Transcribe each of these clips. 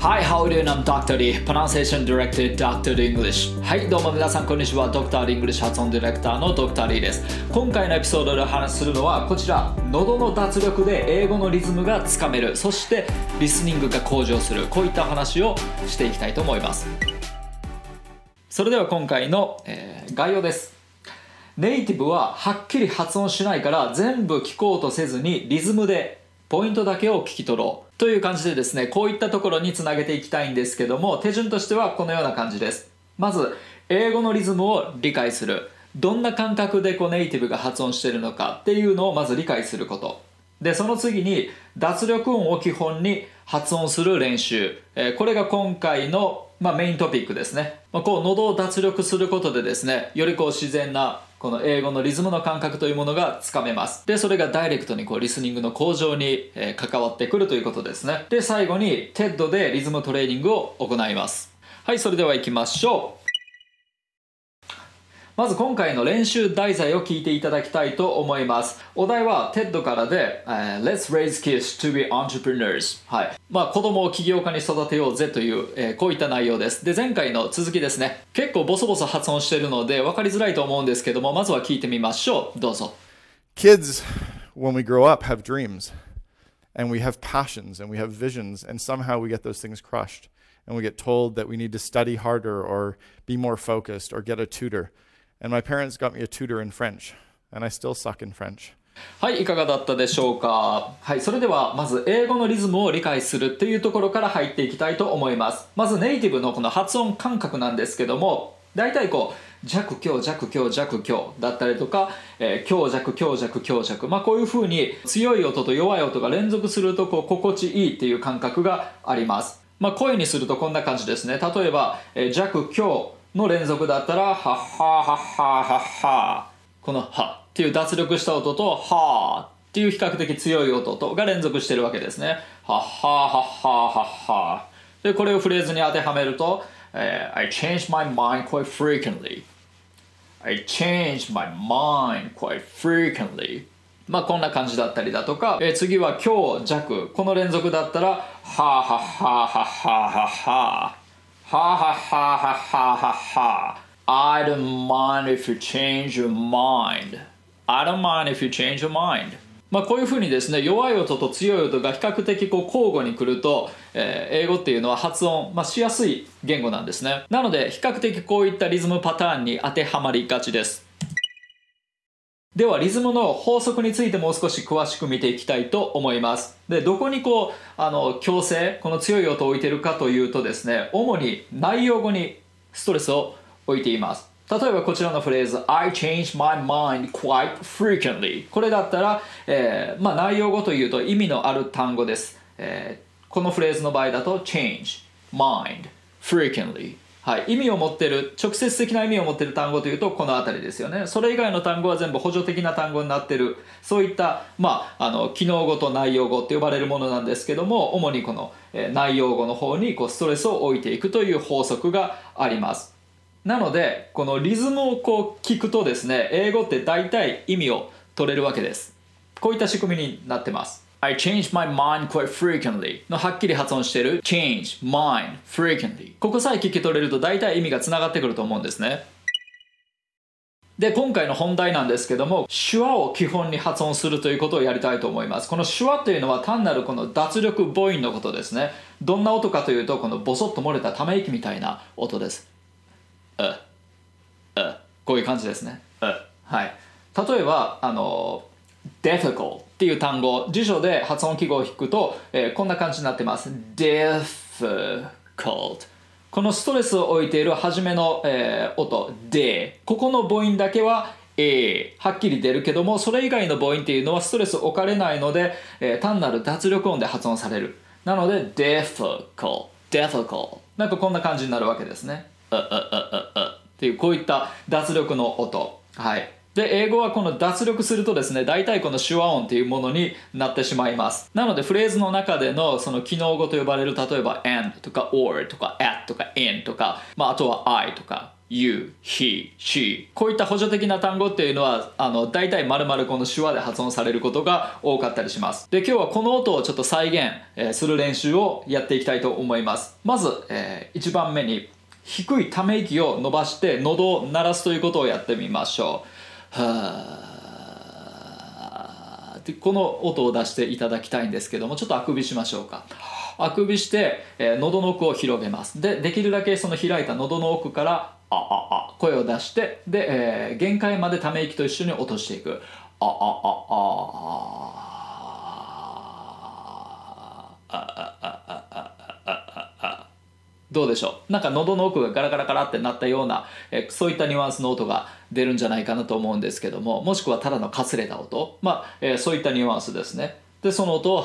Hi, how are you? Doing? I'm Dr. D, Pronunciation Director Dr. English. はい、どうも皆さん、こんにちは。Dr. D English 発音ディレクターの Dr. D です。今回のエピソードでお話しするのはこちら。喉の脱力で英語のリズムがつかめる。そして、リスニングが向上する。こういった話をしていきたいと思います。それでは今回の、えー概要です。ネイティブははっきり発音しないから全部聞こうとせずにリズムでポイントだけを聞き取ろうという感じでですねこういったところにつなげていきたいんですけども手順としてはこのような感じです。まず英語のリズムを理解する。どんな感覚でこうネイティブが発音してるのかっていうのをまず理解すること。でその次に脱力音を基本に発音する練習、えこれが今回の、まあ、メイントピックですね、まあ、こう喉を脱力することでですねよりこう自然なこの英語のリズムの感覚というものがつかめます。でそれがダイレクトにこうリスニングの向上に、え関わってくるということですね。で最後に TED でリズムトレーニングを行います。はいそれでは行きましょう。まず今回の練習題材を聞いていただきたいと思います。お題は TED からで、えー Let's raise kids to be entrepreneurs。はい。まあ子供を起業家に育てようぜという、えーこういった内容です。で、前回の続きですね。結構ボソボソ発音しているので分かりづらいと思うんですけども、まずは聞いてみましょう。どうぞ。Kids, when we grow up, have dreams and we have passions and we have visions, and somehow we get those things crushed. And we get told that we need to study harder or be more focused or get a tutor. And my parents got me a tutor in French, and I still suck in French. はい、いかがだったでしょうか？はい、それではまず英語のリズムを理解するというところから入っていきたいと思います。まずネイティブのこの発音感覚なんですけども、大体こう弱強弱強弱強だったりとか、えー強弱強弱強弱、まあこういう風に強い音と弱い音が連続するとこう心地いいっていう感覚があります。まあ声にするとこんな感じですね。例えば、えー弱強の連続だったらはっははっははっはこの「は」っていう脱力した音と「は」っていう比較的強い音とが連続してるわけですね。はっははっははっは。でこれをフレーズに当てはめると「えー I change my mind quite frequently」I change my mind quite frequently. まあこんな感じだったりだとか、えー次は強弱。この連続だったらはあはあはあはあはあはあはあははははは I don't mind if you change your mind. I don't mind if you change your mind. まあこういうふうにですね弱い音と強い音が比較的こう交互に来ると、えー英語っていうのは発音、まあ、しやすい言語なんですね。なので比較的こういったリズムパターンに当てはまりがちです。ではリズムの法則についてもう少し詳しく見ていきたいと思います。でどこにこうあの強制この強い音を置いてるかというとですね主に内容語にストレスを置いています。例えばこちらのフレーズ I change my mind quite frequently これだったら、えーまあ、内容語というと意味のある単語です、えーこのフレーズの場合だと change mind frequently はい、意味を持ってる直接的な意味を持ってる単語というとこの辺りですよね。それ以外の単語は全部補助的な単語になってる。そういった、まあ、あの機能語と内容語って呼ばれるものなんですけども主にこの、え内容語の方にこうストレスを置いていくという法則があります。なのでこのリズムをこう聞くとですね英語って大体意味を取れるわけです。こういった仕組みになってます。I change my mind quite frequently のはっきり発音している change mind frequently ここさえ聞き取れると大体意味がつながってくると思うんですね。で今回の本題なんですけども手話を基本に発音するということをやりたいと思います。この手話というのは単なるこの脱力母音のことですね。どんな音かというとこのボソッと漏れたため息みたいな音です。ううこういう感じですね。うはい。例えばあの difficult っていう単語辞書で発音記号を引くと、えーこんな感じになってます。difficult このストレスを置いている初めの、えー音で。ここの母音だけは A はっきり出るけどもそれ以外の母音っていうのはストレス置かれないので、えー単なる脱力音で発音される。なので difficult difficult なんかこんな感じになるわけですね。ううううう。っていうこういった脱力の音。はい。で英語はこの脱力するとですね大体この手話音っていうものになってしまいます。なのでフレーズの中でのその機能語と呼ばれる例えば and とか or とか at とか in とか、まあ、あとは I とか you, he, she こういった補助的な単語っていうのはあの大体丸々この手話で発音されることが多かったりします。で今日はこの音をちょっと再現、えする練習をやっていきたいと思います。まず、え1番目に低いため息を伸ばして喉を鳴らすということをやってみましょう。はーってこの音を出していただきたいんですけどもちょっとあくびしましょうか。あくびして、えー喉の奥を広げます。でできるだけその開いた喉の奥からあああ声を出してで、えー限界までため息と一緒に落としていく。あああああどうでしょう？なんか喉の奥がガラガラガラってなったような、えそういったニュアンスの音が出るんじゃないかなと思うんですけどももしくはただのかすれた音、まあえーそういったニュアンスですね。でその音を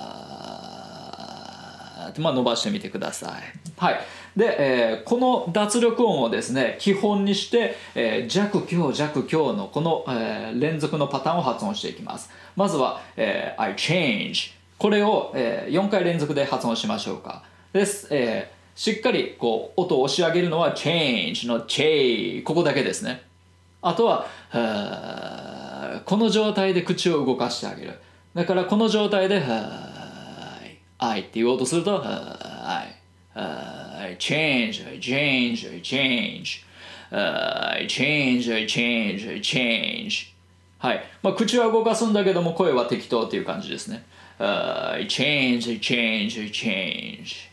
はーって、まあ、伸ばしてみてください。はい。で、えーこの脱力音をですね基本にして、えー弱強弱強のこの、えー連続のパターンを発音していきます。まずは、えー I change これを、え4回連続で発音しましょうか。です、えーしっかりこう音を押し上げるのは change の ch ここだけですね。あとははこの状態で口を動かしてあげる。だからこの状態ではーい「」って言おうとすると「はい」はい「change」「change」「change」はい「change」「change」「change」はい、まあ、口は動かすんだけども声は適当っていう感じですね。はい「change」「change」「change」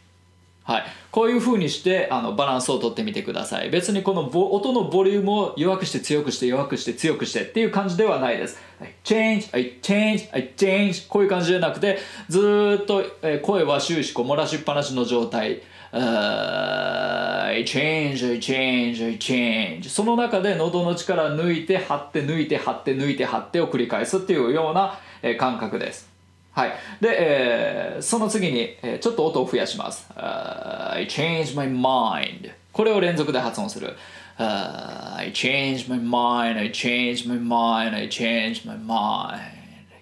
はい、こういう風にしてあのバランスをとってみてください。別にこの音のボリュームを弱くして強くして弱くして強くしてっていう感じではないです、はい、change, I change, I change こういう感じじゃなくてずっと、声は終始こう漏らしっぱなしの状態。あー I change, I change, I change その中で喉の力抜いて張って抜いて張って抜いて張ってを繰り返すっていうような、感覚です。はい。で、えーその次に、えーちょっと音を増やします。あー I change my mind. これを連続で発音する。あー I change my mind, I change my mind, I change my mind.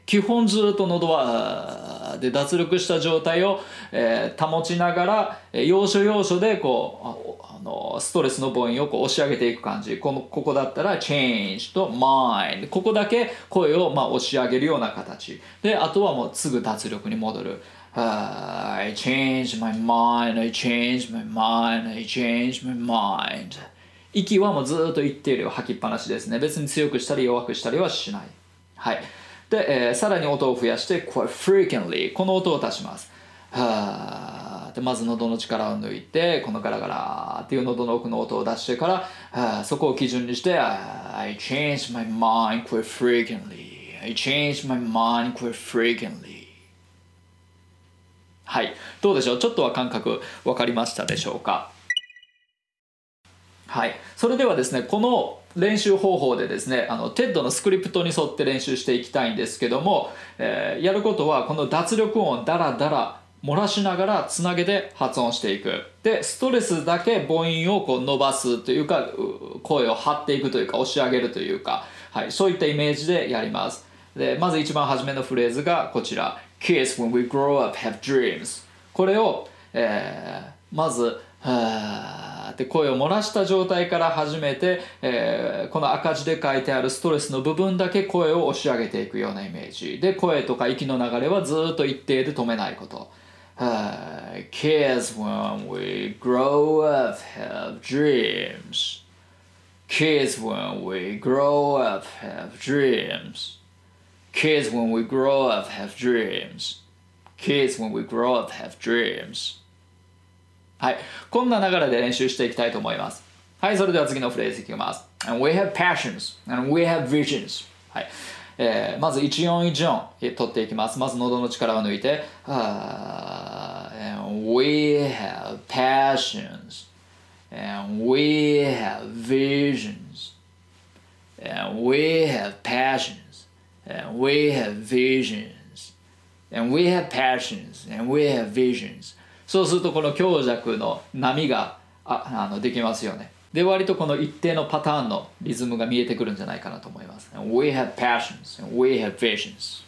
基本ずっと喉はあーで脱力した状態を、えー保ちながら、えー要所要所でこうのストレスの母音をこう押し上げていく感じ。このここだったら change と mind ここだけ声をまあ押し上げるような形。であとはもうすぐ脱力に戻る。I change my mind. I change my mind. I change my mind. 息はもうずっと一定量吐きっぱなしですね。別に強くしたり弱くしたりはしない。はい。で、えーさらに音を増やしてこれ frequently この音を足します。はーでまず喉の力を抜いてこのガラガラっていう喉の奥の音を出してからそこを基準にして I change my mind quite frequently. I change my mind quite frequently. はい。どうでしょう？ちょっとは感覚分かりましたでしょうか？はい、それではですねこの練習方法でですねあの TED のスクリプトに沿って練習していきたいんですけども、えーやることはこの脱力音ダラダラ漏らしながらつなげて発音していく。でストレスだけ母音をこう伸ばすというか声を張っていくというか押し上げるというか、はい、そういったイメージでやります。でまず一番初めのフレーズがこちら。Kids when we grow up have dreams. これを、えーまずはーって声を漏らした状態から始めて、えーこの赤字で書いてあるストレスの部分だけ声を押し上げていくようなイメージ。で声とか息の流れはずっと一定で止めないこと。はい Kids when we grow up have dreams Kids when we grow up have dreams Kids when we grow up have dreams Kids when we grow up have dreams はい、こんな流れで練習していきたいと思います。はい、それでは次のフレーズいきます。And we have passions, and we have visions. はい、 えーまず一音一音取っていきます。まず喉の力を抜いて、and we have passions, and we have visions, and we have passions, and we have visions. And we have passions, and we have visions. そうするとこの強弱の波がああのできますよね。で割とこの一定のパターンのリズムが見えてくるんじゃないかなと思います。We have passions, we have visions.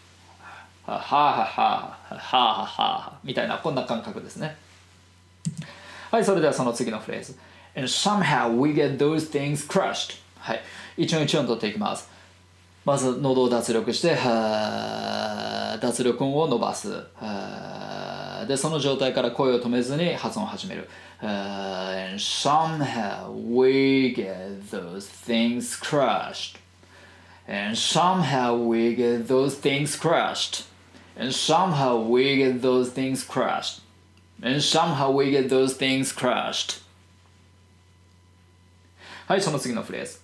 はははははははみたいなこんな感覚ですね。はい、それではその次のフレーズ。And somehow we get those things crushed. はい、一音一音取っていきます。まず喉を脱力して、は脱力音を伸ばす。はでその状態から声を止めずに発音を始める and somehow we get those things crushed and somehow we get those things crushed and somehow we get those things crushed and somehow we get those things crushed はいその次のフレーズ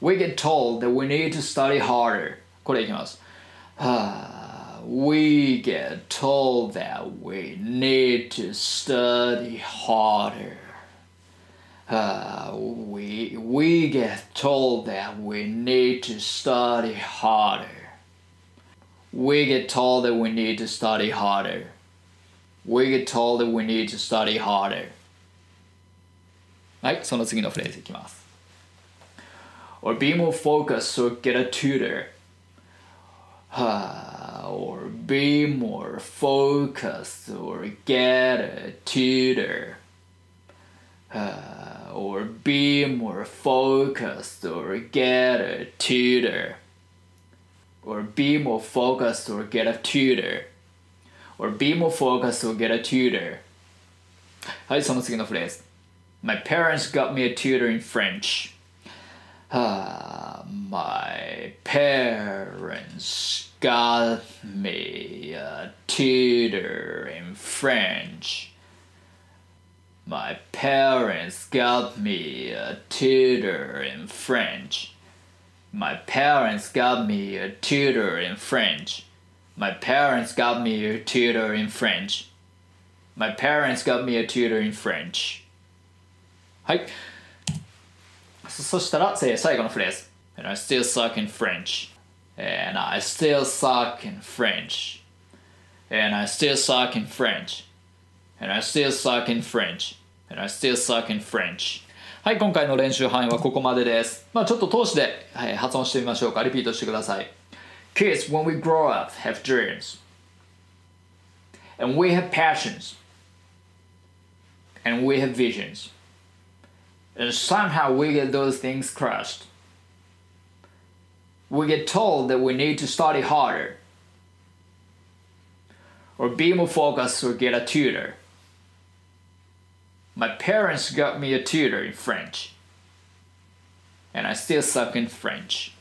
We get told that we need to study harder これいきます、はあ We get told that we need to study harder uh, we, we get told that we need to study harder. We get told that we need to study harder. We get told that we need to study harder. はい、その次のフレーズいきます。Or be more focused or get a tutor. Uh, or be more focused or get a tutor. Uh, or be more focused or get a tutor. Or be more focused or get a tutor. Or be more focused or get a tutor. はい、その次のフレーズ。My parents got me a tutor in French. Uh, my parents got me a tutor in French. My parents got me a tutor in French. My parents got me a tutor in French. My parents got me a tutor in French. My parents got me a tutor in French. はい。そそしたら、せ最後のフレーズ。And I still suck in French. And I still suck in French. And I still suck in French. And I still suck in French. And I still suck in French. はい、今回の練習範囲はここまでです。まあちょっと通して、はい、発音してみましょうか。リピートしてください。Kids, when we grow up, have dreams. And we have passions. And we have visions. And somehow we get those things crushed. We get told that we need to study harder. Or be more focused or get a tutor. My parents got me a tutor in French. And I still suck in French.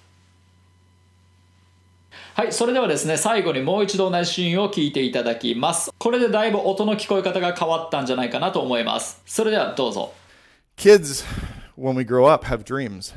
はい、それではですね、最後にもう一度同じシーンを聞いていただきます。これでだいぶ音の聞こえ方が変わったんじゃないかなと思います。それではどうぞ。Kids, when we grow up, have dreams.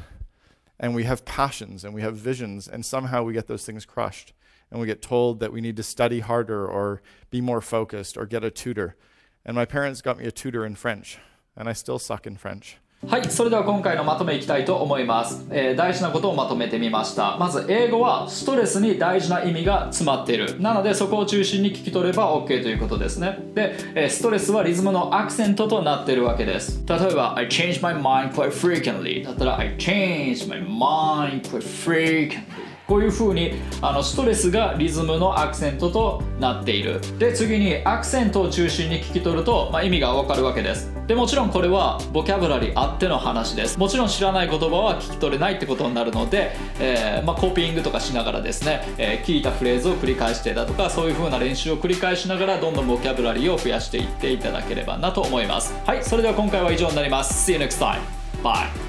And we have passions and we have visions. And somehow we get those things crushed. And we get told that we need to study harder or be more focused or get a tutor. And my parents got me a tutor in French. And I still suck in French. はい、それでは今回のまとめいきたいと思います、えー大事なことをまとめてみました。まず英語はストレスに大事な意味が詰まっている。なのでそこを中心に聞き取れば OK ということですね。で、えーストレスはリズムのアクセントとなっているわけです。例えば I change my mind quite frequently だったら I change my mind quite frequently こういう風にあのストレスがリズムのアクセントとなっている。で次にアクセントを中心に聞き取ると、まあ、意味がわかるわけです。でもちろんこれはボキャブラリーあっての話です。もちろん知らない言葉は聞き取れないってことになるので、えーまあ、コピーングとかしながらですね、えー聞いたフレーズを繰り返してだとかそういう風な練習を繰り返しながらどんどんボキャブラリーを増やしていっていただければなと思います。はいそれでは今回は以上になります。See you next time. Bye.